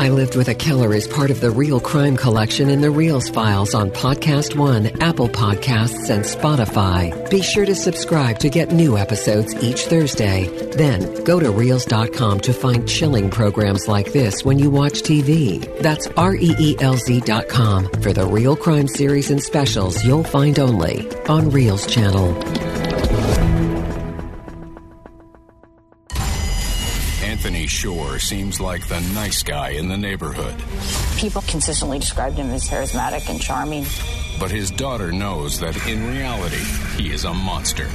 I Lived with a Killer is part of the Real Crime Collection in the Reelz Files on Podcast One, Apple Podcasts, and Spotify. Be sure to subscribe to get new episodes each Thursday. Then go to Reelz.com to find chilling programs like this when you watch TV. That's R E E L Z.com for the real crime series and specials you'll find only on Reelz Channel. Shore seems like the nice guy in the neighborhood. People consistently described him as charismatic and charming. But his daughter knows that in reality, he is a monster.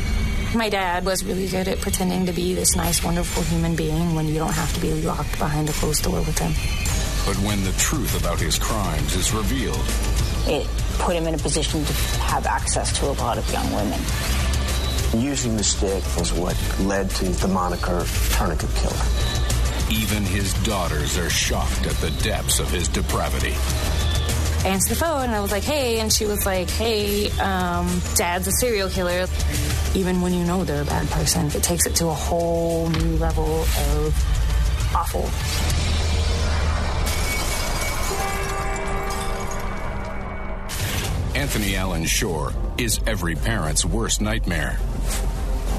My dad was really good at pretending to be this nice, wonderful human being when you don't have to be locked behind a closed door with him. But when the truth about his crimes is revealed, It put him in a position to have access to a lot of young women. Using the stick was what led to the moniker Tourniquet Killer. Even his daughters are shocked at the depths of his depravity. I answered the phone and I was like, hey. And she was like, hey, um, dad's a serial killer. Even when you know they're a bad person, it takes it to a whole new level of awful. Anthony Allen Shore is every parent's worst nightmare.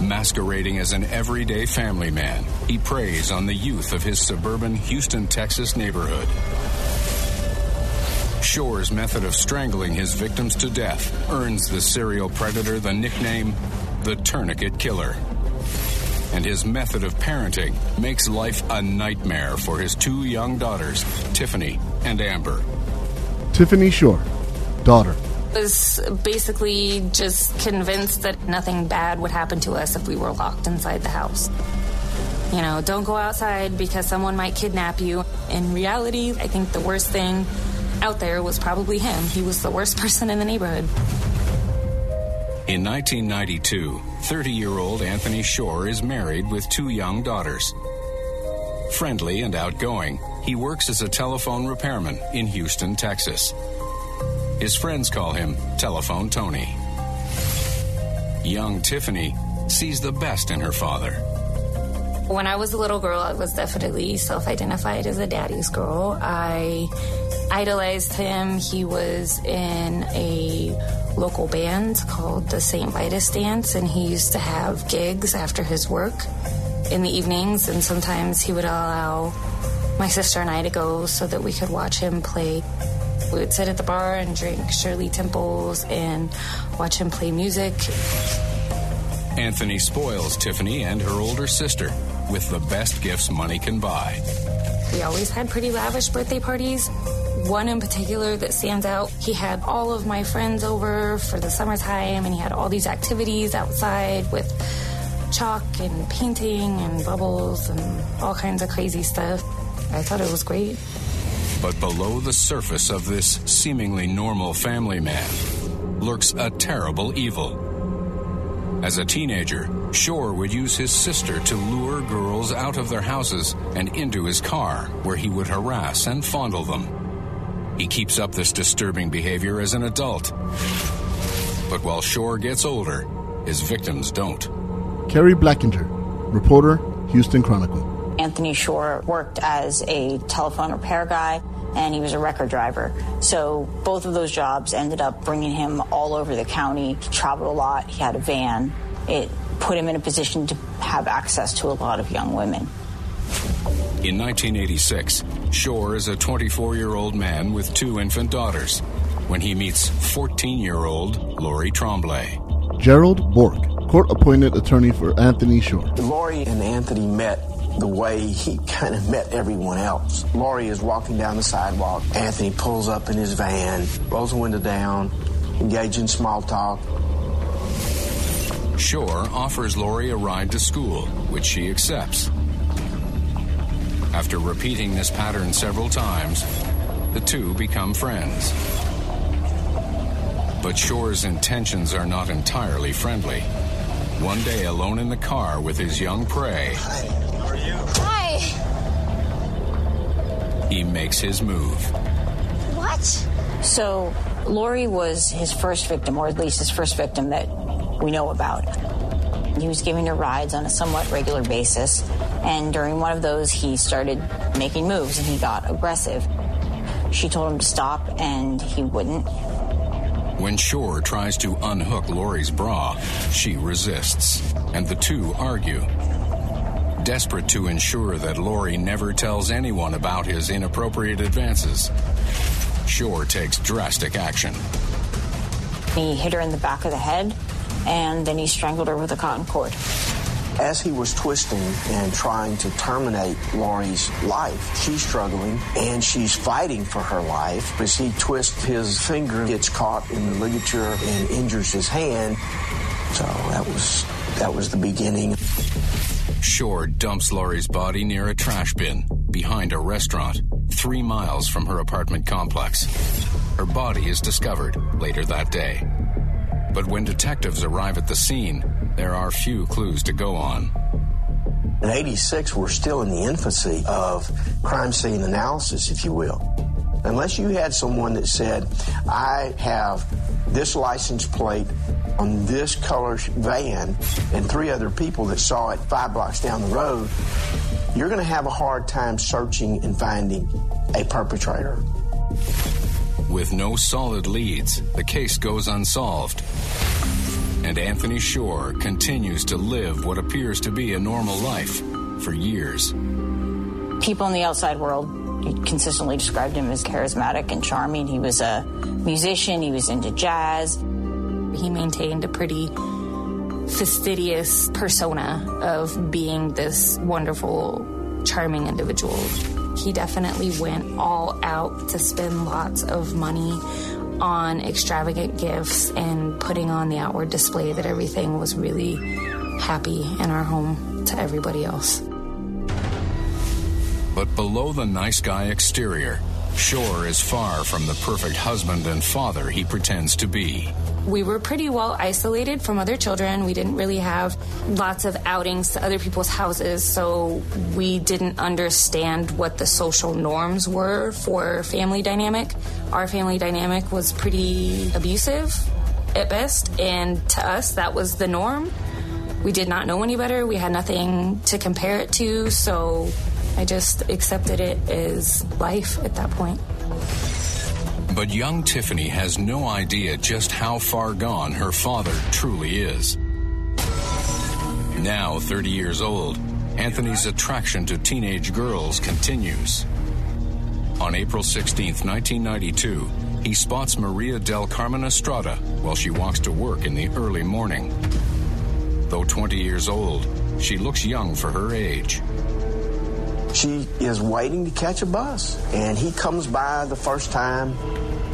Masquerading as an everyday family man, he preys on the youth of his suburban Houston, Texas neighborhood. Shore's method of strangling his victims to death earns the serial predator the nickname the Tourniquet Killer. And his method of parenting makes life a nightmare for his two young daughters, Tiffany and Amber. Tiffany Shore, daughter. Was basically just convinced that nothing bad would happen to us if we were locked inside the house. You know, don't go outside because someone might kidnap you. In reality, I think the worst thing out there was probably him. He was the worst person in the neighborhood. In 1992, 30 year old Anthony Shore is married with two young daughters. Friendly and outgoing, he works as a telephone repairman in Houston, Texas. His friends call him Telephone Tony. Young Tiffany sees the best in her father. When I was a little girl, I was definitely self identified as a daddy's girl. I idolized him. He was in a local band called the St. Vitus Dance, and he used to have gigs after his work in the evenings, and sometimes he would allow my sister and I to go so that we could watch him play. We would sit at the bar and drink Shirley Temples and watch him play music. Anthony spoils Tiffany and her older sister with the best gifts money can buy. We always had pretty lavish birthday parties. One in particular that stands out, he had all of my friends over for the summertime and he had all these activities outside with chalk and painting and bubbles and all kinds of crazy stuff. I thought it was great. But below the surface of this seemingly normal family man lurks a terrible evil. As a teenager, Shore would use his sister to lure girls out of their houses and into his car, where he would harass and fondle them. He keeps up this disturbing behavior as an adult. But while Shore gets older, his victims don't. Keri Blakinger, reporter, Houston Chronicle. Anthony Shore worked as a telephone repair guy and he was a record driver. So both of those jobs ended up bringing him all over the county. He traveled a lot, he had a van. It put him in a position to have access to a lot of young women. In 1986, Shore is a 24 year old man with two infant daughters when he meets 14 year old Laurie Tremblay. Gerald Bork, court appointed attorney for Anthony Shore. Laurie and Anthony met the way he kind of met everyone else. Laurie is walking down the sidewalk. Anthony pulls up in his van, rolls the window down, engage in small talk. Shore offers Laurie a ride to school, which she accepts. After repeating this pattern several times, the two become friends. But Shore's intentions are not entirely friendly. One day, alone in the car with his young prey, he makes his move. What? So Laurie was his first victim, or at least his first victim that we know about. He was giving her rides on a somewhat regular basis, And during one of those, he started making moves and he got aggressive. She told him to stop, and he wouldn't. When Shore tries to unhook Laurie's bra, she resists, and the two argue. Desperate to ensure that Laurie never tells anyone about his inappropriate advances, Shore takes drastic action. He hit her in the back of the head, and then he strangled her with a cotton cord. As he was twisting and trying to terminate Laurie's life, she's struggling and she's fighting for her life. As he twists his finger, gets caught in the ligature and injures his hand. So that was that was the beginning. Shore dumps Laurie's body near a trash bin behind a restaurant, three miles from her apartment complex. Her body is discovered later that day. But when detectives arrive at the scene, there are few clues to go on. In 86, we're still in the infancy of crime scene analysis, if you will. Unless you had someone that said, I have this license plate on this color van and three other people that saw it five blocks down the road, you're going to have a hard time searching and finding a perpetrator. With no solid leads, the case goes unsolved and Anthony Shore continues to live what appears to be a normal life for years. People in the outside world consistently described him as charismatic and charming. He was a musician, he was into jazz. He maintained a pretty fastidious persona of being this wonderful, charming individual. He definitely went all out to spend lots of money on extravagant gifts and putting on the outward display that everything was really happy in our home to everybody else. But below the nice guy exterior, Shore is far from the perfect husband and father he pretends to be we were pretty well isolated from other children. We didn't really have lots of outings to other people's houses, so we didn't understand what the social norms were for family dynamic. Our family dynamic was pretty abusive at best, and to us, that was the norm. We did not know any better. We had nothing to compare it to, so I just accepted it as life at that point. But young Tiffany has no idea just how far gone her father truly is. Now 30 years old, Anthony's attraction to teenage girls continues. On April 16, 1992, he spots Maria del Carmen Estrada while she walks to work in the early morning. Though 20 years old, she looks young for her age. She is waiting to catch a bus, and he comes by the first time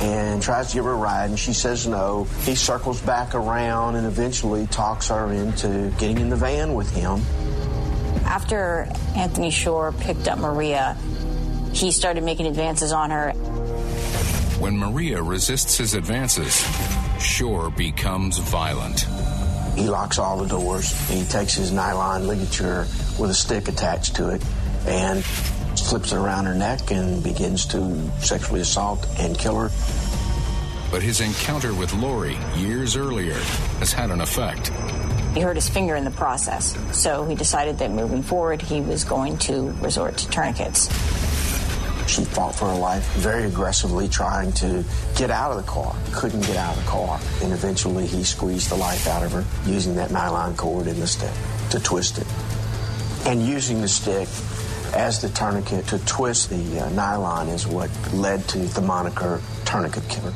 and tries to give her a ride, and she says no. He circles back around and eventually talks her into getting in the van with him. After Anthony Shore picked up Maria, he started making advances on her. When Maria resists his advances, Shore becomes violent. He locks all the doors. He takes his nylon ligature with a stick attached to it and slips it around her neck and begins to sexually assault and kill her. But his encounter with Laurie years earlier has had an effect. He hurt his finger in the process, so he decided that moving forward he was going to resort to tourniquets. She fought for her life very aggressively, trying to get out of the car. Couldn't get out of the car. And eventually he squeezed the life out of her using that nylon cord in the stick to twist it. And using the stick as the tourniquet to twist the uh, nylon is what led to the moniker Tourniquet Killer.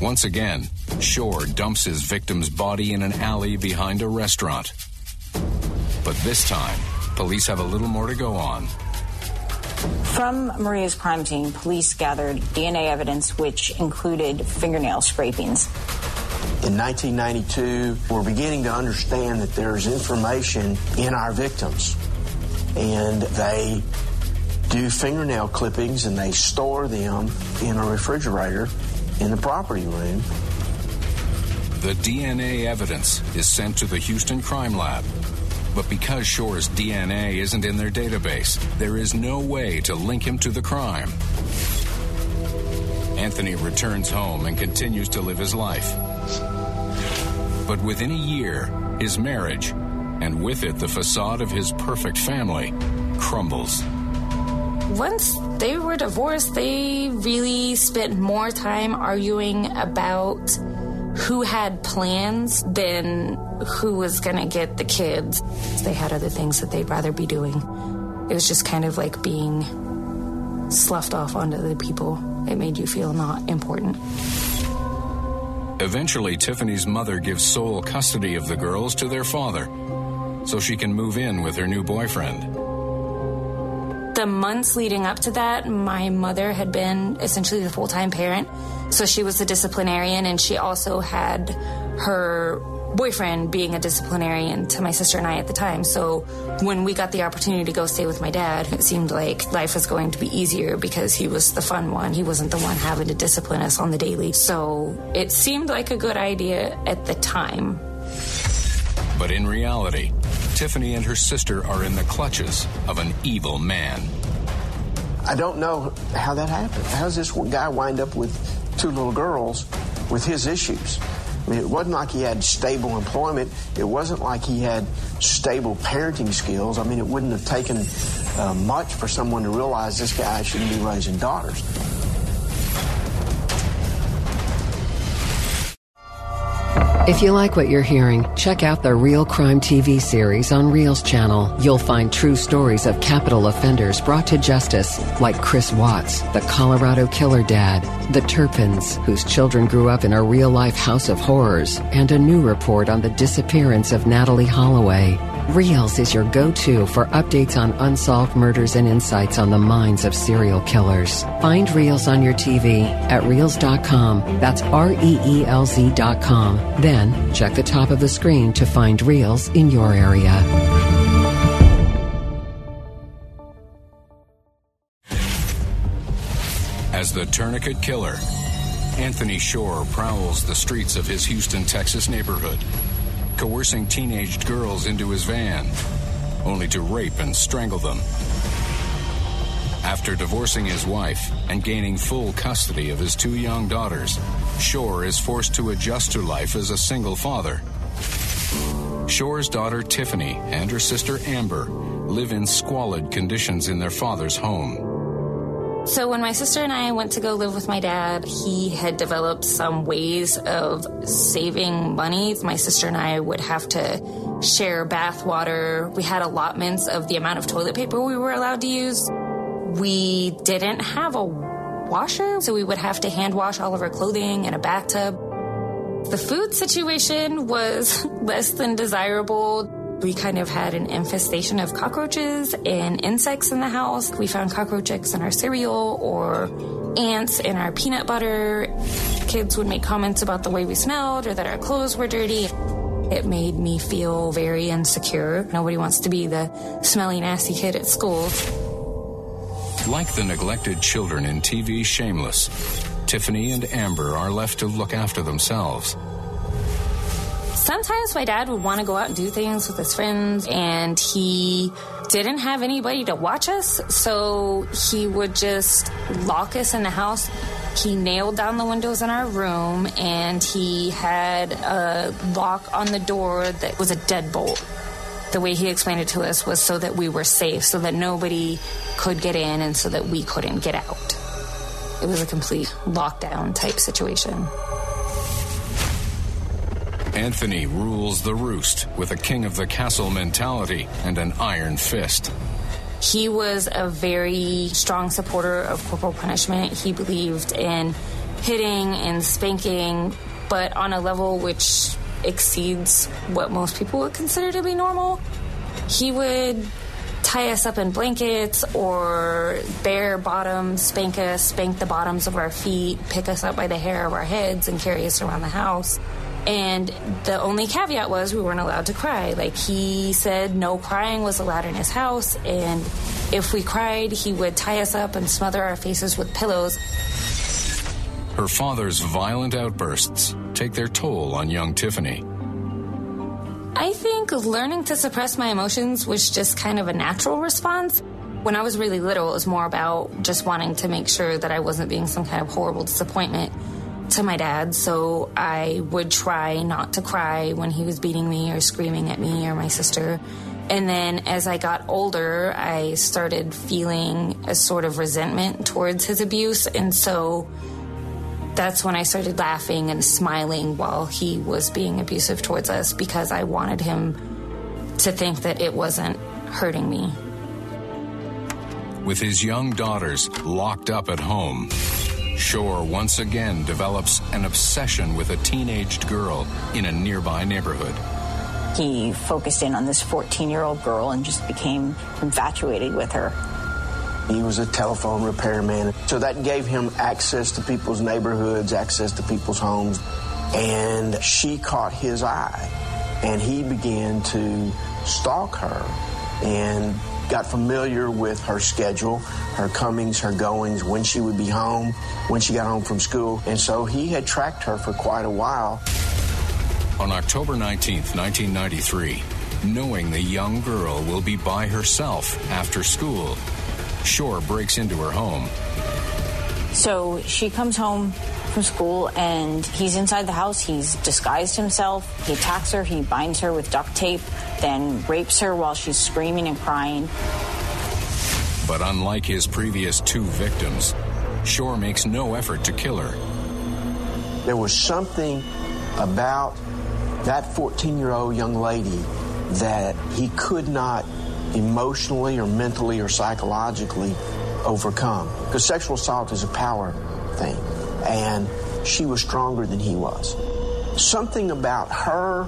Once again, Shore dumps his victim's body in an alley behind a restaurant. But this time, police have a little more to go on. From Maria's crime scene, police gathered DNA evidence which included fingernail scrapings. In 1992, we're beginning to understand that there's information in our victims and they do fingernail clippings and they store them in a refrigerator in the property room. The DNA evidence is sent to the Houston Crime Lab. But because Shore's DNA isn't in their database, there is no way to link him to the crime. Anthony returns home and continues to live his life. But within a year, his marriage And with it, the facade of his perfect family crumbles. Once they were divorced, they really spent more time arguing about who had plans than who was going to get the kids. They had other things that they'd rather be doing. It was just kind of like being sloughed off onto the people. It made you feel not important. Eventually, Tiffany's mother gives sole custody of the girls to their father so she can move in with her new boyfriend. The months leading up to that, my mother had been essentially the full time parent. So she was the disciplinarian, and she also had her boyfriend being a disciplinarian to my sister and I at the time. So when we got the opportunity to go stay with my dad, it seemed like life was going to be easier because he was the fun one. He wasn't the one having to discipline us on the daily. So it seemed like a good idea at the time. But in reality, Tiffany and her sister are in the clutches of an evil man. I don't know how that happened. How does this guy wind up with two little girls with his issues? I mean, it wasn't like he had stable employment. It wasn't like he had stable parenting skills. I mean, it wouldn't have taken uh, much for someone to realize this guy shouldn't be raising daughters. If you like what you're hearing, check out the Real Crime TV series on Reelz channel. You'll find true stories of capital offenders brought to justice, like Chris Watts, the Colorado killer dad, the Turpins, whose children grew up in a real life house of horrors, and a new report on the disappearance of Natalee Holloway. Reelz is your go to for updates on unsolved murders and insights on the minds of serial killers. Find Reelz on your TV at Reelz.com. That's R E E L Z.com. Then check the top of the screen to find Reelz in your area. As the tourniquet killer, Anthony Shore prowls the streets of his Houston, Texas neighborhood, coercing teenaged girls into his van, only to rape and strangle them. After divorcing his wife and gaining full custody of his two young daughters, Shore is forced to adjust to life as a single father. Shore's daughter Tiffany and her sister Amber live in squalid conditions in their father's home. So when my sister and I went to go live with my dad, he had developed some ways of saving money. My sister and I would have to share bath water. We had allotments of the amount of toilet paper we were allowed to use. We didn't have a washer, so we would have to hand wash all of our clothing in a bathtub. The food situation was less than desirable. We kind of had an infestation of cockroaches and insects in the house. We found cockroach eggs in our cereal or ants in our peanut butter. Kids would make comments about the way we smelled or that our clothes were dirty. It made me feel very insecure. Nobody wants to be the smelly, nasty kid at school. Like the neglected children in TV Shameless, Tiffany and Amber are left to look after themselves. Sometimes my dad would want to go out and do things with his friends, and he didn't have anybody to watch us, so he would just lock us in the house. He nailed down the windows in our room, and he had a lock on the door that was a deadbolt. The way he explained it to us was so that we were safe, so that nobody could get in, and so that we couldn't get out. It was a complete lockdown type situation. Anthony rules the roost with a king of the castle mentality and an iron fist. He was a very strong supporter of corporal punishment. He believed in hitting and spanking, but on a level which exceeds what most people would consider to be normal. He would tie us up in blankets or bare bottoms, spank us, spank the bottoms of our feet, pick us up by the hair of our heads, and carry us around the house. And the only caveat was we weren't allowed to cry. Like he said, no crying was allowed in his house. And if we cried, he would tie us up and smother our faces with pillows. Her father's violent outbursts take their toll on young Tiffany. I think learning to suppress my emotions was just kind of a natural response. When I was really little, it was more about just wanting to make sure that I wasn't being some kind of horrible disappointment. To my dad, so I would try not to cry when he was beating me or screaming at me or my sister. And then as I got older, I started feeling a sort of resentment towards his abuse. And so that's when I started laughing and smiling while he was being abusive towards us because I wanted him to think that it wasn't hurting me. With his young daughters locked up at home, Shore once again develops an obsession with a teenaged girl in a nearby neighborhood. He focused in on this 14 year old girl and just became infatuated with her. He was a telephone repairman, so that gave him access to people's neighborhoods, access to people's homes, and she caught his eye, and he began to stalk her and got familiar with her schedule, her comings, her goings, when she would be home, when she got home from school. And so he had tracked her for quite a while. On October 19th, 1993, knowing the young girl will be by herself after school, Shore breaks into her home. So she comes home from school and he's inside the house. He's disguised himself. He attacks her. He binds her with duct tape, then rapes her while she's screaming and crying. But unlike his previous two victims, Shore makes no effort to kill her. There was something about that 14 year old young lady that he could not emotionally or mentally or psychologically overcome. Because sexual assault is a power thing. And she was stronger than he was. Something about her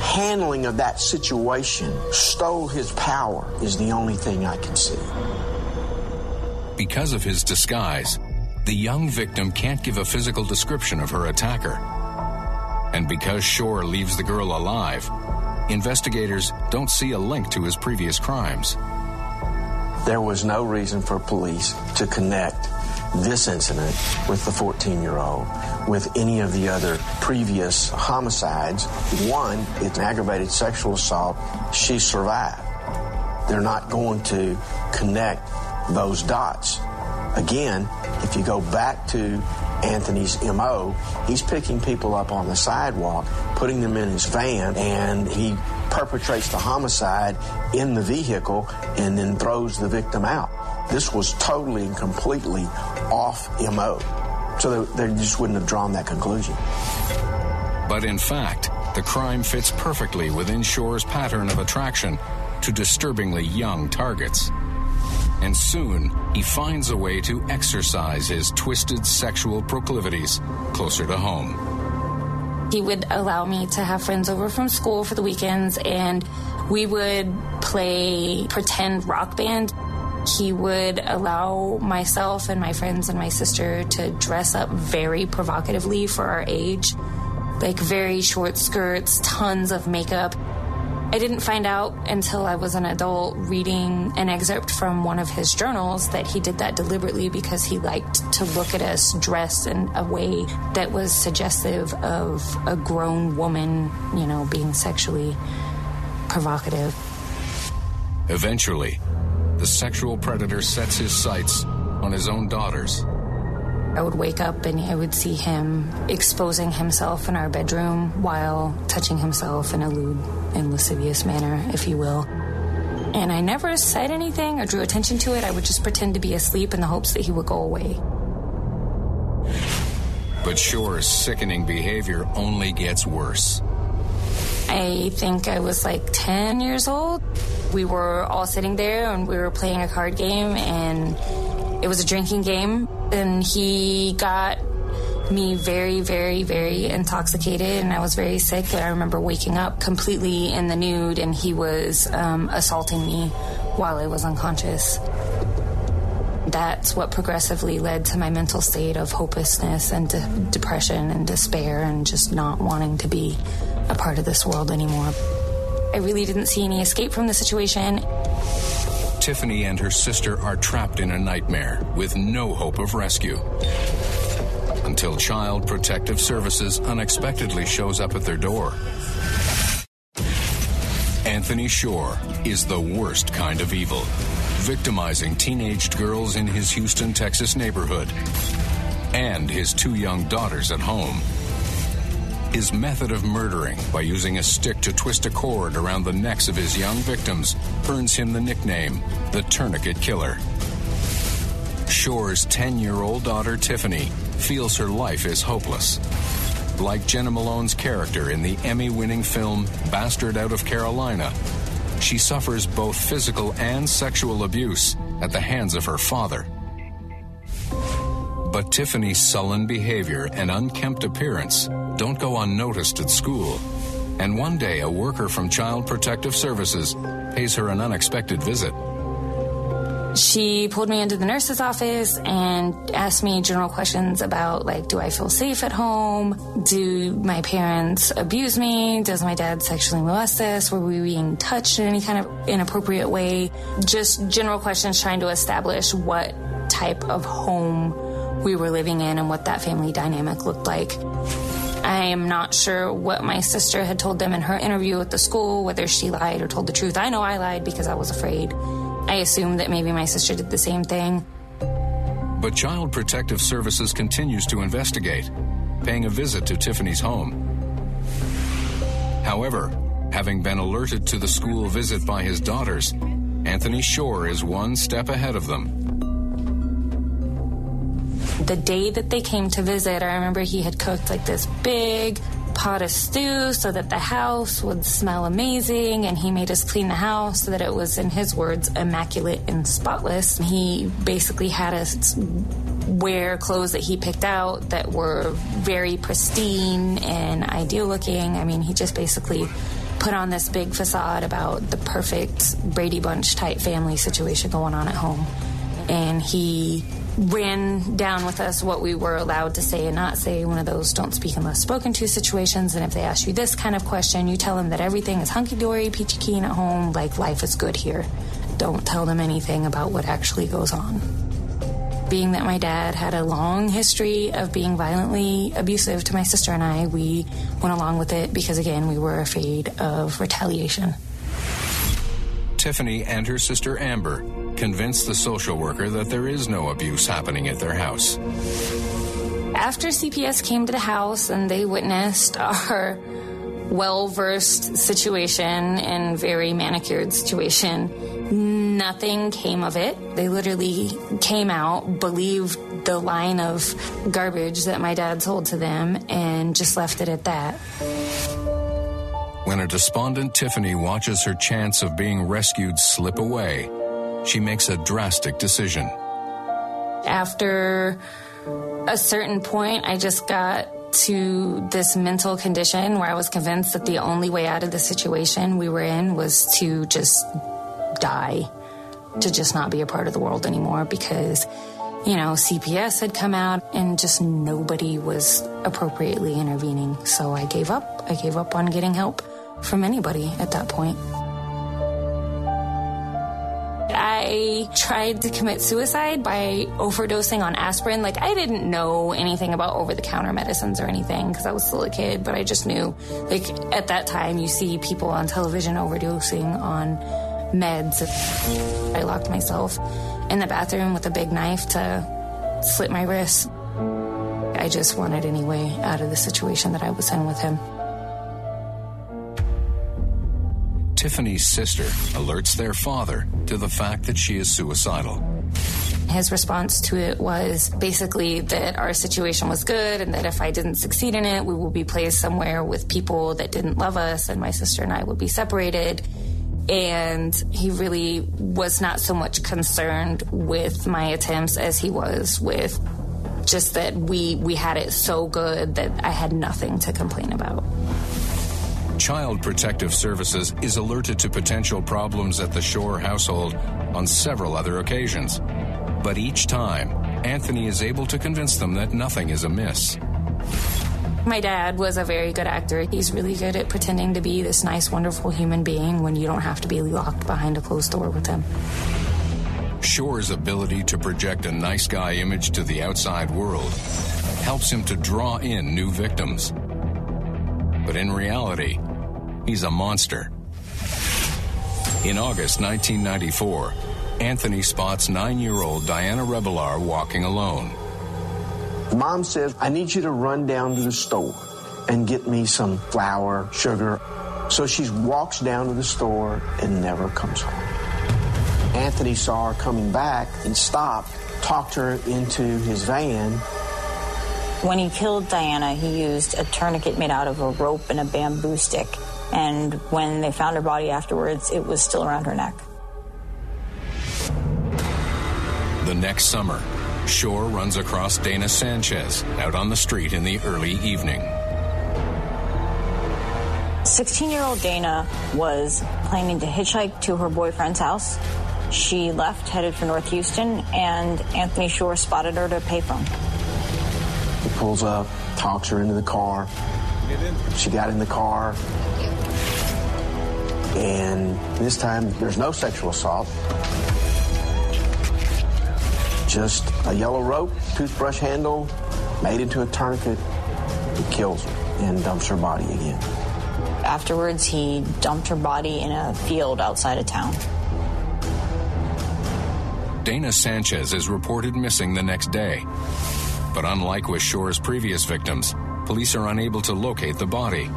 handling of that situation stole his power, is the only thing I can see. Because of his disguise, the young victim can't give a physical description of her attacker. And because Shore leaves the girl alive, investigators don't see a link to his previous crimes. There was no reason for police to connect this incident with the 14 year old with any of the other previous homicides. One, it's an aggravated sexual assault. She survived. They're not going to connect those dots. Again, if you go back to Anthony's MO, he's picking people up on the sidewalk, putting them in his van, and he perpetrates the homicide in the vehicle and then throws the victim out. This was totally and completely off MO. So they, they just wouldn't have drawn that conclusion. But in fact, the crime fits perfectly within Shore's pattern of attraction to disturbingly young targets. And soon, he finds a way to exercise his twisted sexual proclivities closer to home. He would allow me to have friends over from school for the weekends, and we would play pretend rock band. He would allow myself and my friends and my sister to dress up very provocatively for our age, like very short skirts, tons of makeup. I didn't find out until I was an adult reading an excerpt from one of his journals that he did that deliberately because he liked to look at us dressed in a way that was suggestive of a grown woman, you know, being sexually provocative. Eventually, the sexual predator sets his sights on his own daughters. I would wake up and I would see him exposing himself in our bedroom while touching himself in a lewd and lascivious manner, if you will. And I never said anything or drew attention to it. I would just pretend to be asleep in the hopes that he would go away. But Shore's sickening behavior only gets worse. I think I was like 10 years old. We were all sitting there and we were playing a card game, and it was a drinking game. And he got me very, very, very intoxicated, and I was very sick. And I remember waking up completely in the nude, and he was um, assaulting me while I was unconscious. That's what progressively led to my mental state of hopelessness and de- depression and despair, and just not wanting to be a part of this world anymore. I really didn't see any escape from the situation. Tiffany and her sister are trapped in a nightmare with no hope of rescue. Until Child Protective Services unexpectedly shows up at their door. Anthony Shore is the worst kind of evil, victimizing teenaged girls in his Houston, Texas neighborhood. and his two young daughters at home. His method of murdering by using a stick to twist a cord around the necks of his young victims earns him the nickname the Tourniquet Killer. Shore's 10 year old daughter Tiffany feels her life is hopeless. Like Jena Malone's character in the Emmy winning film Bastard Out of Carolina, she suffers both physical and sexual abuse at the hands of her father. But Tiffany's sullen behavior and unkempt appearance don't go unnoticed at school. And one day, a worker from Child Protective Services pays her an unexpected visit. She pulled me into the nurse's office and asked me general questions about, like, do I feel safe at home? Do my parents abuse me? Does my dad sexually molest us? Were we being touched in any kind of inappropriate way? Just general questions trying to establish what type of home we were living in and what that family dynamic looked like. I am not sure what my sister had told them in her interview at the school, whether she lied or told the truth. I know I lied because I was afraid. I assumed that maybe my sister did the same thing. But Child Protective Services continues to investigate, paying a visit to Tiffany's home. However, having been alerted to the school visit by his daughters, Anthony Shore is one step ahead of them. The day that they came to visit, I remember he had cooked like this big pot of stew so that the house would smell amazing, and he made us clean the house so that it was, in his words, immaculate and spotless. He basically had us wear clothes that he picked out that were very pristine and ideal looking. I mean, he just basically put on this big facade about the perfect Brady Bunch type family situation going on at home. And he ran down with us what we were allowed to say and not say, one of those don't speak unless spoken to situations. And if they ask you this kind of question, you tell them that everything is hunky dory, peachy keen at home, like life is good here. Don't tell them anything about what actually goes on. Being that my dad had a long history of being violently abusive to my sister and I, we went along with it because, again, we were afraid of retaliation. Tiffany and her sister Amber convince the social worker that there is no abuse happening at their house. After CPS came to the house and they witnessed our well versed situation and very manicured situation, nothing came of it. They literally came out, believed the line of garbage that my dad told to them, and just left it at that. When a despondent Tiffany watches her chance of being rescued slip away, she makes a drastic decision. After a certain point, I just got to this mental condition where I was convinced that the only way out of the situation we were in was to just die, to just not be a part of the world anymore because, you know, CPS had come out and just nobody was appropriately intervening. So I gave up. I gave up on getting help from anybody at that point. I tried to commit suicide by overdosing on aspirin. Like, I didn't know anything about over the counter medicines or anything because I was still a kid, but I just knew, like, at that time, you see people on television overdosing on meds. I locked myself in the bathroom with a big knife to slit my wrist. I just wanted any way out of the situation that I was in with him. Tiffany's sister alerts their father to the fact that she is suicidal. His response to it was basically that our situation was good and that if I didn't succeed in it, we would be placed somewhere with people that didn't love us and my sister and I would be separated. And he really was not so much concerned with my attempts as he was with just that we, we had it so good that I had nothing to complain about. Child Protective Services is alerted to potential problems at the Shore household on several other occasions. But each time, Anthony is able to convince them that nothing is amiss. My dad was a very good actor. He's really good at pretending to be this nice, wonderful human being when you don't have to be locked behind a closed door with him. Shore's ability to project a nice guy image to the outside world helps him to draw in new victims. But in reality, he's a monster. In August 1994, Anthony spots nine year old Diana Rebollar walking alone. Mom says, I need you to run down to the store and get me some flour, sugar. So she walks down to the store and never comes home. Anthony saw her coming back and stopped, talked her into his van. When he killed Diana, he used a tourniquet made out of a rope and a bamboo stick. And when they found her body afterwards, it was still around her neck. The next summer, Shore runs across Dana Sanchez out on the street in the early evening. 16 year old Dana was planning to hitchhike to her boyfriend's house. She left, headed for North Houston, and Anthony Shore spotted her to payphone. He pulls up, talks her into the car. She got in the car. And this time, there's no sexual assault. Just a yellow rope, toothbrush handle, made into a tourniquet. He kills her and dumps her body again. Afterwards, he dumped her body in a field outside of town. Dana Sanchez is reported missing the next day. But unlike with Shore's previous victims, police are unable to locate the body.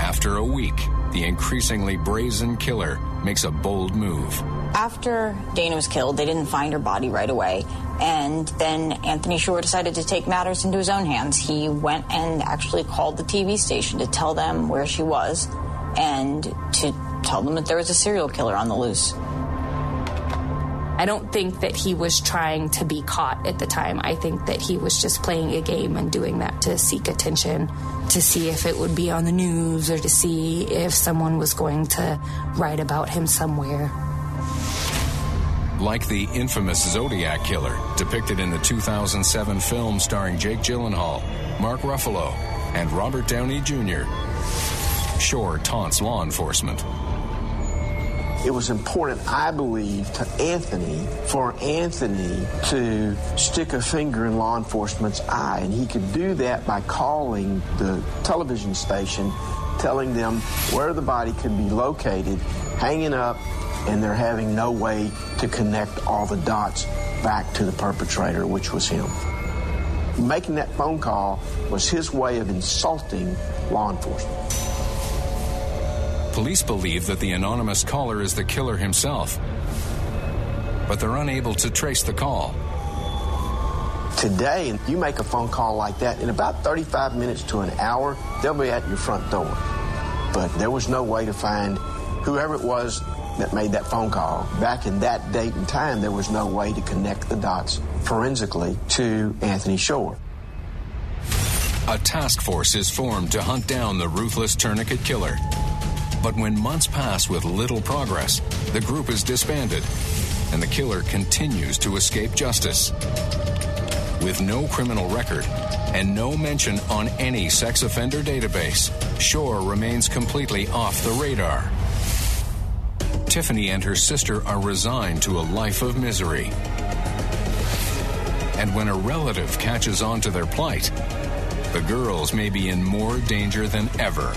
After a week, the increasingly brazen killer makes a bold move. After Dana was killed, they didn't find her body right away. And then Anthony Shore decided to take matters into his own hands. He went and actually called the TV station to tell them where she was and to tell them that there was a serial killer on the loose. I don't think that he was trying to be caught at the time. I think that he was just playing a game and doing that to seek attention, to see if it would be on the news or to see if someone was going to write about him somewhere. Like the infamous Zodiac Killer, depicted in the 2007 film starring Jake Gyllenhaal, Mark Ruffalo, and Robert Downey Jr., Shore taunts law enforcement. It was important, I believe, to Anthony for Anthony to stick a finger in law enforcement's eye. And he could do that by calling the television station, telling them where the body could be located, hanging up, and they're having no way to connect all the dots back to the perpetrator, which was him. Making that phone call was his way of insulting law enforcement. Police believe that the anonymous caller is the killer himself, but they're unable to trace the call. Today, you make a phone call like that, in about 35 minutes to an hour, they'll be at your front door. But there was no way to find whoever it was that made that phone call. Back in that date and time, there was no way to connect the dots forensically to Anthony Shore. A task force is formed to hunt down the ruthless tourniquet killer. But when months pass with little progress, the group is disbanded, and the killer continues to escape justice. With no criminal record and no mention on any sex offender database, Shore remains completely off the radar. Tiffany and her sister are resigned to a life of misery. And when a relative catches on to their plight, the girls may be in more danger than ever.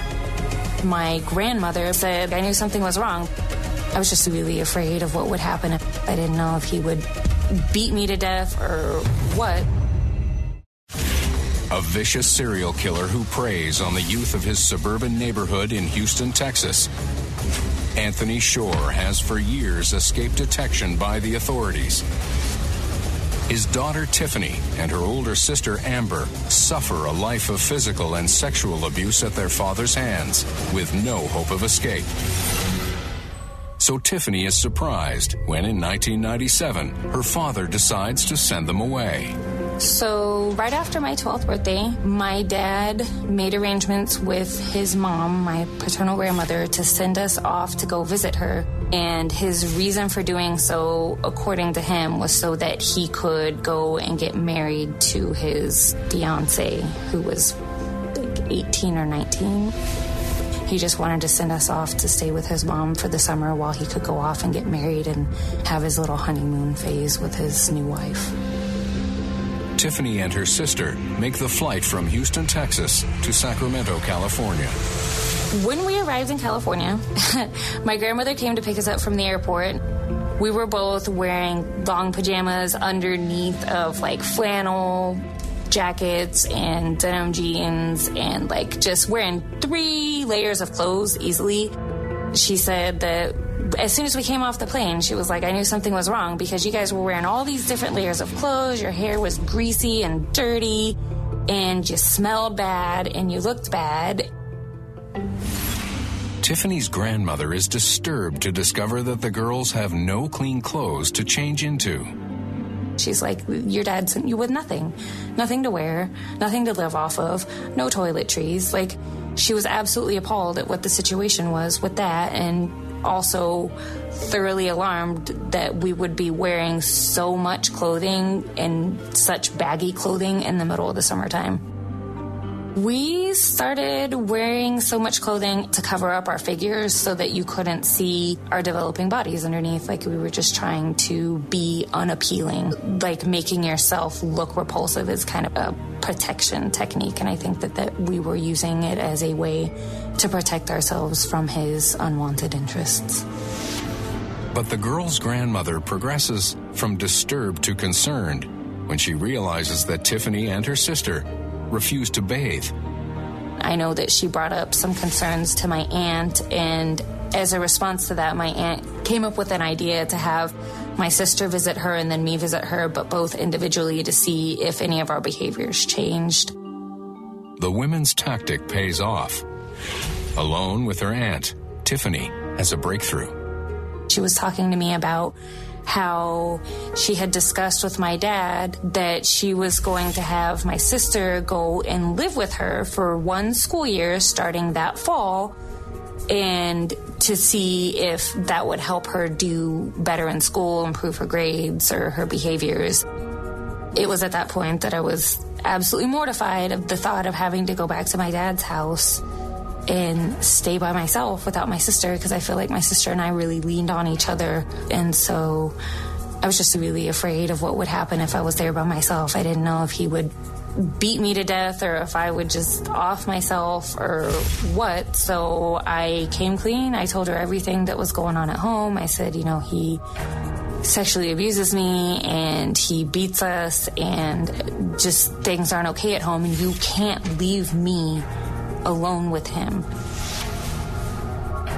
My grandmother said I knew something was wrong. I was just really afraid of what would happen. I didn't know if he would beat me to death or what. A vicious serial killer who preys on the youth of his suburban neighborhood in Houston, Texas. Anthony Shore has for years escaped detection by the authorities. His daughter Tiffany and her older sister Amber suffer a life of physical and sexual abuse at their father's hands with no hope of escape. So Tiffany is surprised when in 1997 her father decides to send them away. So, right after my 12th birthday, my dad made arrangements with his mom, my paternal grandmother, to send us off to go visit her. And his reason for doing so, according to him, was so that he could go and get married to his fiance, who was like 18 or 19. He just wanted to send us off to stay with his mom for the summer while he could go off and get married and have his little honeymoon phase with his new wife. Tiffany and her sister make the flight from Houston, Texas to Sacramento, California. When we arrived in California, my grandmother came to pick us up from the airport. We were both wearing long pajamas underneath of like flannel jackets and denim jeans and like just wearing three layers of clothes easily. She said that as soon as we came off the plane, she was like, I knew something was wrong because you guys were wearing all these different layers of clothes. Your hair was greasy and dirty and you smelled bad and you looked bad. Tiffany's grandmother is disturbed to discover that the girls have no clean clothes to change into. She's like, Your dad sent you with nothing. Nothing to wear, nothing to live off of, no toiletries. Like, she was absolutely appalled at what the situation was with that and also thoroughly alarmed that we would be wearing so much clothing and such baggy clothing in the middle of the summertime. We started wearing so much clothing to cover up our figures so that you couldn't see our developing bodies underneath. Like we were just trying to be unappealing. Like making yourself look repulsive is kind of a protection technique. And I think that, that we were using it as a way to protect ourselves from his unwanted interests. But the girl's grandmother progresses from disturbed to concerned when she realizes that Tiffany and her sister refuse to bathe. I know that she brought up some concerns to my aunt, and as a response to that, my aunt came up with an idea to have my sister visit her and then me visit her, but both individually to see if any of our behaviors changed. The women's tactic pays off. Alone with her aunt, Tiffany has a breakthrough. She was talking to me about how she had discussed with my dad that she was going to have my sister go and live with her for one school year starting that fall and to see if that would help her do better in school, improve her grades or her behaviors. It was at that point that I was absolutely mortified of the thought of having to go back to my dad's house and stay by myself without my sister because I feel like my sister and I really leaned on each other. And so I was just really afraid of what would happen if I was there by myself. I didn't know if he would beat me to death or if I would just off myself or what. So I came clean. I told her everything that was going on at home. I said, you know, he sexually abuses me and he beats us and just things aren't okay at home and you can't leave me alone with him.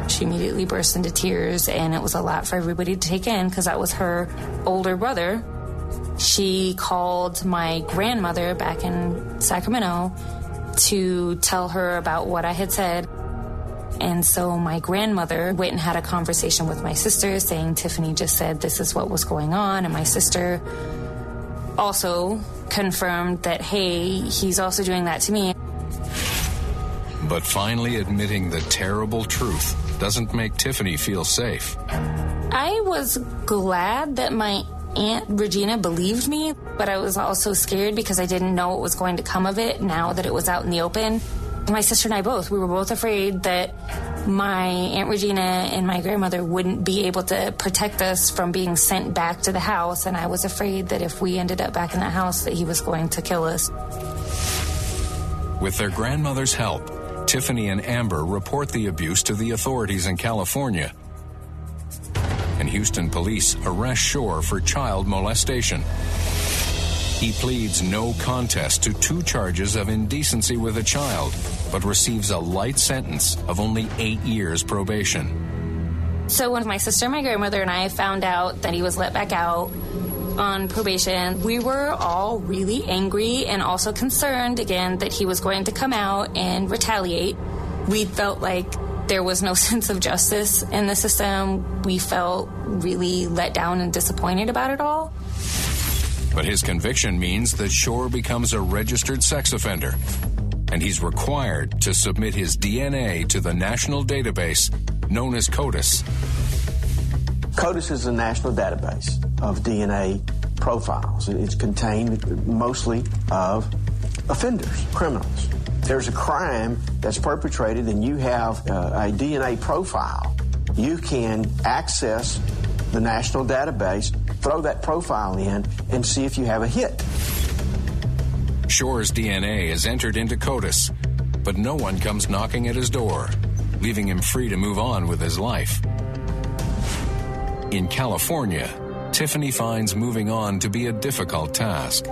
She immediately burst into tears, and it was a lot for everybody to take in because that was her older brother. She called my grandmother back in Sacramento to tell her about what I had said. And so my grandmother went and had a conversation with my sister saying Tiffany just said this is what was going on. And my sister also confirmed that, hey, he's also doing that to me. But finally admitting the terrible truth doesn't make Tiffany feel safe. I was glad that my Aunt Regina believed me, but I was also scared because I didn't know what was going to come of it now that it was out in the open. My sister and I both, we were both afraid that my Aunt Regina and my grandmother wouldn't be able to protect us from being sent back to the house, and I was afraid that if we ended up back in the house that he was going to kill us. With their grandmother's help, Tiffany and Amber report the abuse to the authorities in California. And Houston police arrest Shore for child molestation. He pleads no contest to two charges of indecency with a child, but receives a light sentence of only eight years probation. So when my sister, my grandmother, and I found out that he was let back out, on probation, we were all really angry and also concerned again that he was going to come out and retaliate. We felt like there was no sense of justice in the system. We felt really let down and disappointed about it all. But his conviction means that Shore becomes a registered sex offender, and he's required to submit his DNA to the national database known as CODIS. CODIS is a national database of DNA profiles. It's contained mostly of offenders, criminals. There's a crime that's perpetrated and you have uh, a DNA profile. You can access the national database, throw that profile in, and see if you have a hit. Shore's DNA is entered into CODIS, but no one comes knocking at his door, leaving him free to move on with his life. In California, Tiffany finds moving on to be a difficult task.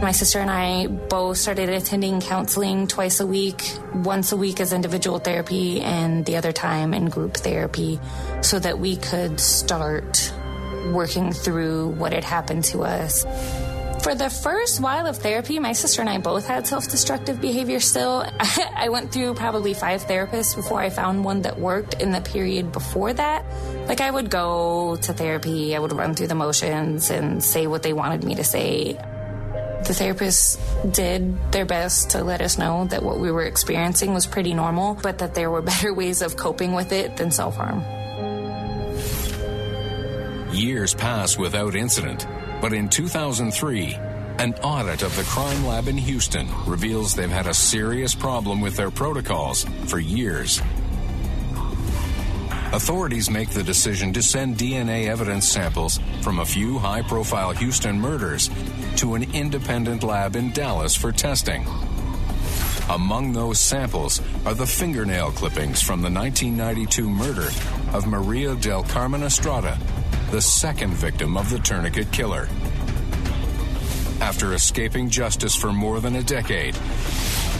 My sister and I both started attending counseling twice a week, once a week as individual therapy, and the other time in group therapy, so that we could start working through what had happened to us. For the first while of therapy, my sister and I both had self destructive behavior still. I went through probably five therapists before I found one that worked in the period before that. Like, I would go to therapy, I would run through the motions and say what they wanted me to say. The therapists did their best to let us know that what we were experiencing was pretty normal, but that there were better ways of coping with it than self harm. Years pass without incident, but in 2003, an audit of the crime lab in Houston reveals they've had a serious problem with their protocols for years. Authorities make the decision to send DNA evidence samples from a few high profile Houston murders to an independent lab in Dallas for testing. Among those samples are the fingernail clippings from the 1992 murder of Maria del Carmen Estrada, the second victim of the tourniquet killer. After escaping justice for more than a decade,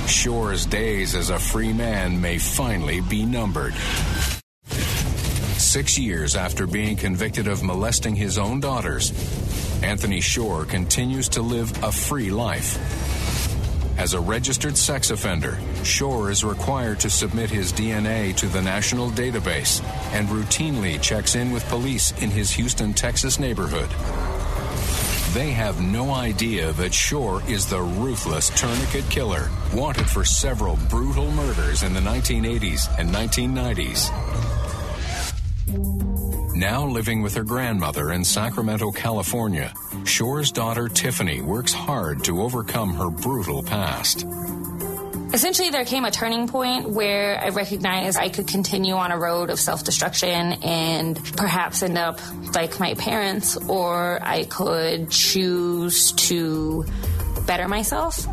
Shore's days as a free man may finally be numbered. Six years after being convicted of molesting his own daughters, Anthony Shore continues to live a free life. As a registered sex offender, Shore is required to submit his DNA to the national database and routinely checks in with police in his Houston, Texas neighborhood. They have no idea that Shore is the ruthless tourniquet killer, wanted for several brutal murders in the 1980s and 1990s. Now living with her grandmother in Sacramento, California, Shore's daughter Tiffany works hard to overcome her brutal past. Essentially, there came a turning point where I recognized I could continue on a road of self destruction and perhaps end up like my parents, or I could choose to better myself.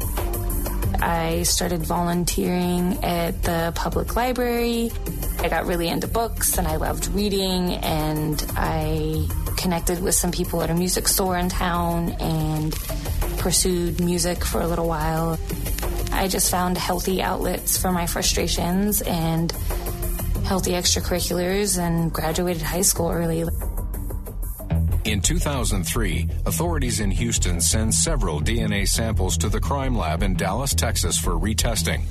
I started volunteering at the public library. I got really into books and I loved reading, and I connected with some people at a music store in town and pursued music for a little while. I just found healthy outlets for my frustrations and healthy extracurriculars and graduated high school early. In 2003, authorities in Houston send several DNA samples to the crime lab in Dallas, Texas for retesting.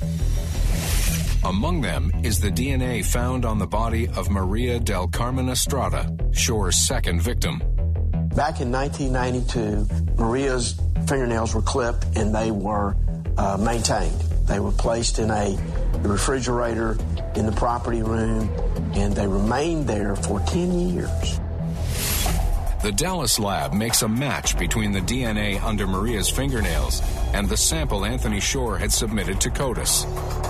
Among them is the DNA found on the body of Maria del Carmen Estrada, Shore's second victim. Back in 1992, Maria's fingernails were clipped and they were uh, maintained. They were placed in a refrigerator in the property room and they remained there for 10 years. The Dallas lab makes a match between the DNA under Maria's fingernails and the sample Anthony Shore had submitted to CODIS.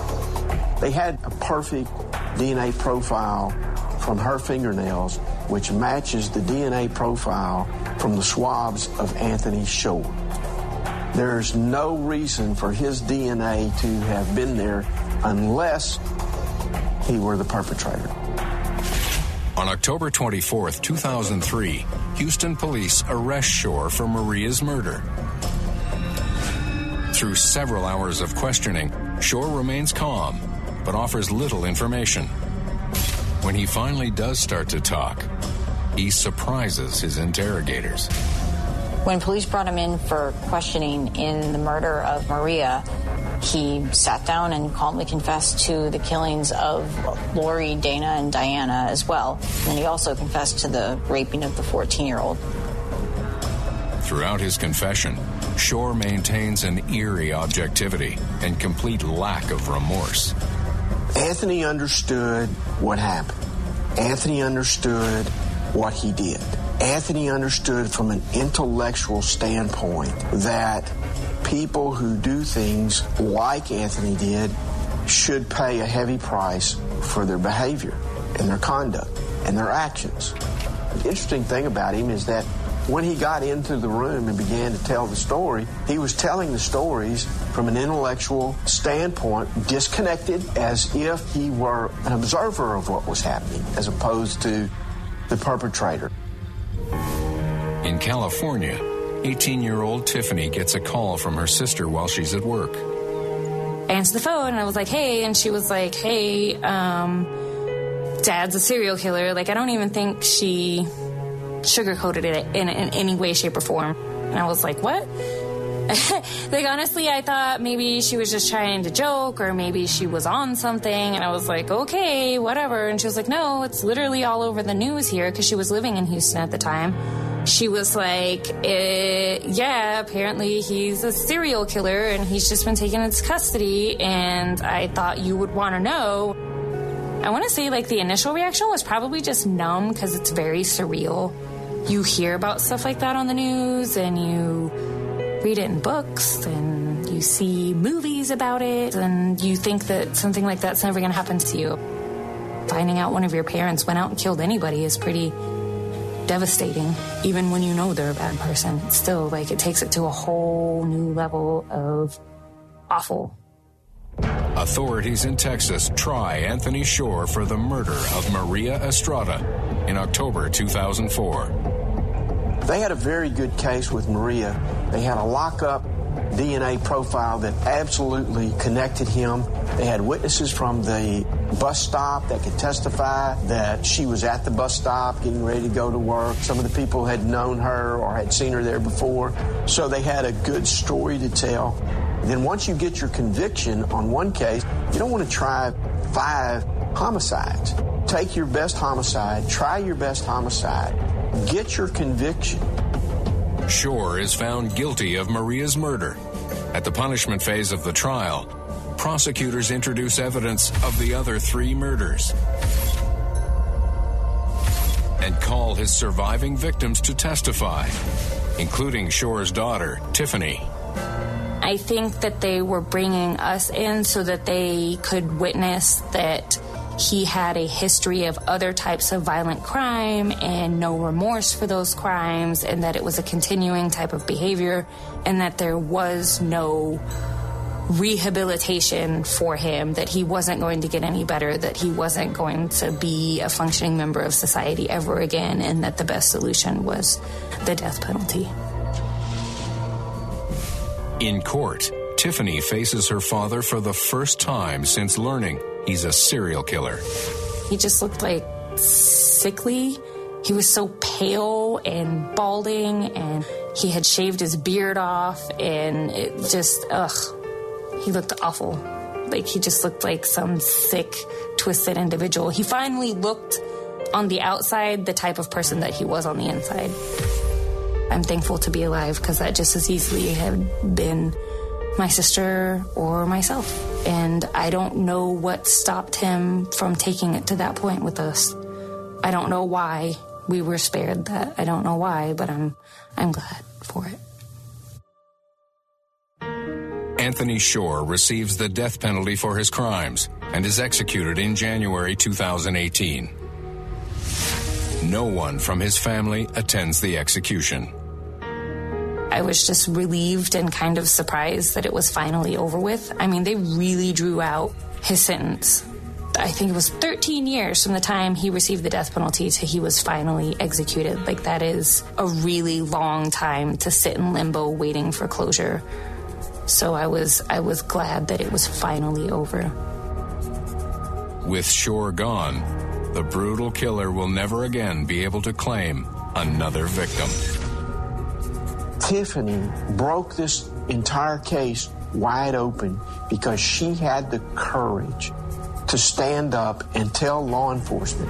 They had a perfect DNA profile from her fingernails, which matches the DNA profile from the swabs of Anthony Shore. There's no reason for his DNA to have been there unless he were the perpetrator. On October 24, 2003, Houston police arrest Shore for Maria's murder. Through several hours of questioning, Shore remains calm, but offers little information. When he finally does start to talk, he surprises his interrogators. When police brought him in for questioning in the murder of Maria, he sat down and calmly confessed to the killings of Laurie, Dana, and Diana as well. And he also confessed to the raping of the 14 year old. Throughout his confession, Shore maintains an eerie objectivity and complete lack of remorse. Anthony understood what happened. Anthony understood what he did. Anthony understood from an intellectual standpoint that people who do things like Anthony did should pay a heavy price for their behavior and their conduct and their actions. The interesting thing about him is that when he got into the room and began to tell the story, he was telling the stories from an intellectual standpoint, disconnected as if he were an observer of what was happening, as opposed to the perpetrator. In California, 18 year old Tiffany gets a call from her sister while she's at work. I answered the phone and I was like, hey. And she was like, hey, um, dad's a serial killer. Like, I don't even think she sugarcoated it in, in any way, shape, or form. And I was like, what? like honestly i thought maybe she was just trying to joke or maybe she was on something. And i was like okay whatever. And she was like no it's literally all over the news here because she was living in houston at the time. She was like eh, yeah apparently he's a serial killer and he's just been taken into custody. And i thought you would want to know. I want to say like the initial reaction was probably just numb because it's very surreal you hear about stuff like that on the news and you read it in books and you see movies about it and you think that something like that's never going to happen to you. Finding out one of your parents went out and killed anybody is pretty devastating. Even when you know they're a bad person, still like it takes it to a whole new level of awful. Authorities in Texas try Anthony Shore for the murder of Maria Estrada in October 2004. They had a very good case with Maria. They had a lockup DNA profile that absolutely connected him. They had witnesses from the bus stop that could testify that she was at the bus stop getting ready to go to work. Some of the people had known her or had seen her there before. So they had a good story to tell. Then once you get your conviction on one case, you don't want to try five homicides. Take your best homicide, try your best homicide, Get your conviction. Shore is found guilty of Maria's murder. At the punishment phase of the trial, prosecutors introduce evidence of the other three murders and call his surviving victims to testify, including Shore's daughter, Tiffany. I think that they were bringing us in so that they could witness that he had a history of other types of violent crime and no remorse for those crimes, and that it was a continuing type of behavior, and that there was no rehabilitation for him, that he wasn't going to get any better, that he wasn't going to be a functioning member of society ever again, and that the best solution was the death penalty. In court, Tiffany faces her father for the first time since learning he's a serial killer. He just looked like sickly. He was so pale and balding, and he had shaved his beard off, and it just, ugh, he looked awful. Like he just looked like some sick, twisted individual. He finally looked on the outside the type of person that he was on the inside. I'm thankful to be alive because that just as easily had been my sister or myself. And I don't know what stopped him from taking it to that point with us. I don't know why we were spared that. I don't know why, but I'm I'm glad for it. Anthony Shore receives the death penalty for his crimes and is executed in January 2018. No one from his family attends the execution. I was just relieved and kind of surprised that it was finally over with. I mean, they really drew out his sentence. I think it was 13 years from the time he received the death penalty to he was finally executed. Like, that is a really long time to sit in limbo waiting for closure. So I was, I was glad that it was finally over. With Shore gone, the brutal killer will never again be able to claim another victim. Tiffany broke this entire case wide open because she had the courage to stand up and tell law enforcement.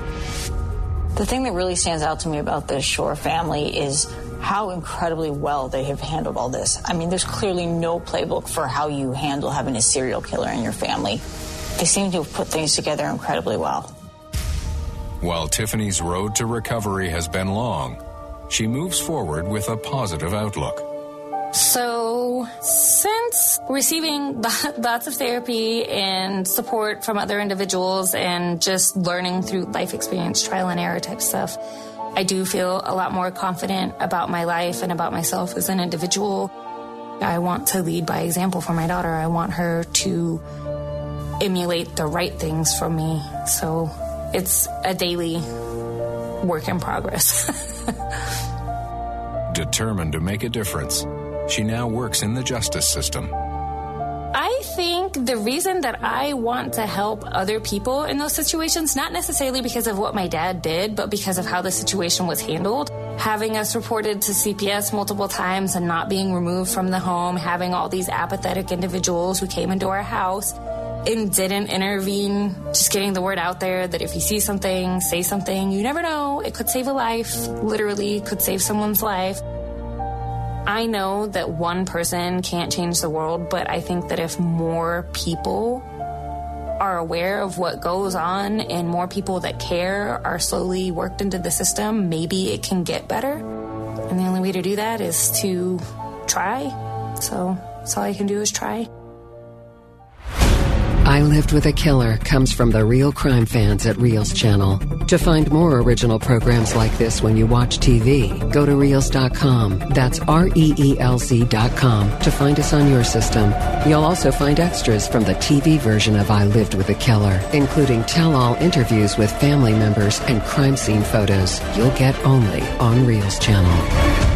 The thing that really stands out to me about the Shore family is how incredibly well they have handled all this. I mean, there's clearly no playbook for how you handle having a serial killer in your family. They seem to have put things together incredibly well. While Tiffany's road to recovery has been long, she moves forward with a positive outlook. So, since receiving lots of therapy and support from other individuals and just learning through life experience, trial and error type stuff, I do feel a lot more confident about my life and about myself as an individual. I want to lead by example for my daughter. I want her to emulate the right things from me. So, it's a daily work in progress. Determined to make a difference, she now works in the justice system. I think the reason that I want to help other people in those situations, not necessarily because of what my dad did, but because of how the situation was handled. Having us reported to CPS multiple times and not being removed from the home, having all these apathetic individuals who came into our house and didn't intervene, just getting the word out there that if you see something, say something. You never know. It could save a life, literally, could save someone's life. I know that one person can't change the world, but I think that if more people are aware of what goes on and more people that care are slowly worked into the system, maybe it can get better. And the only way to do that is to try. So that's all I can do is try. I Lived with a Killer comes from the real crime fans at Reelz Channel. To find more original programs like this when you watch TV, go to Reelz.com. That's R E E L Z.com to find us on your system. You'll also find extras from the TV version of I Lived with a Killer, including tell all interviews with family members and crime scene photos you'll get only on Reelz Channel.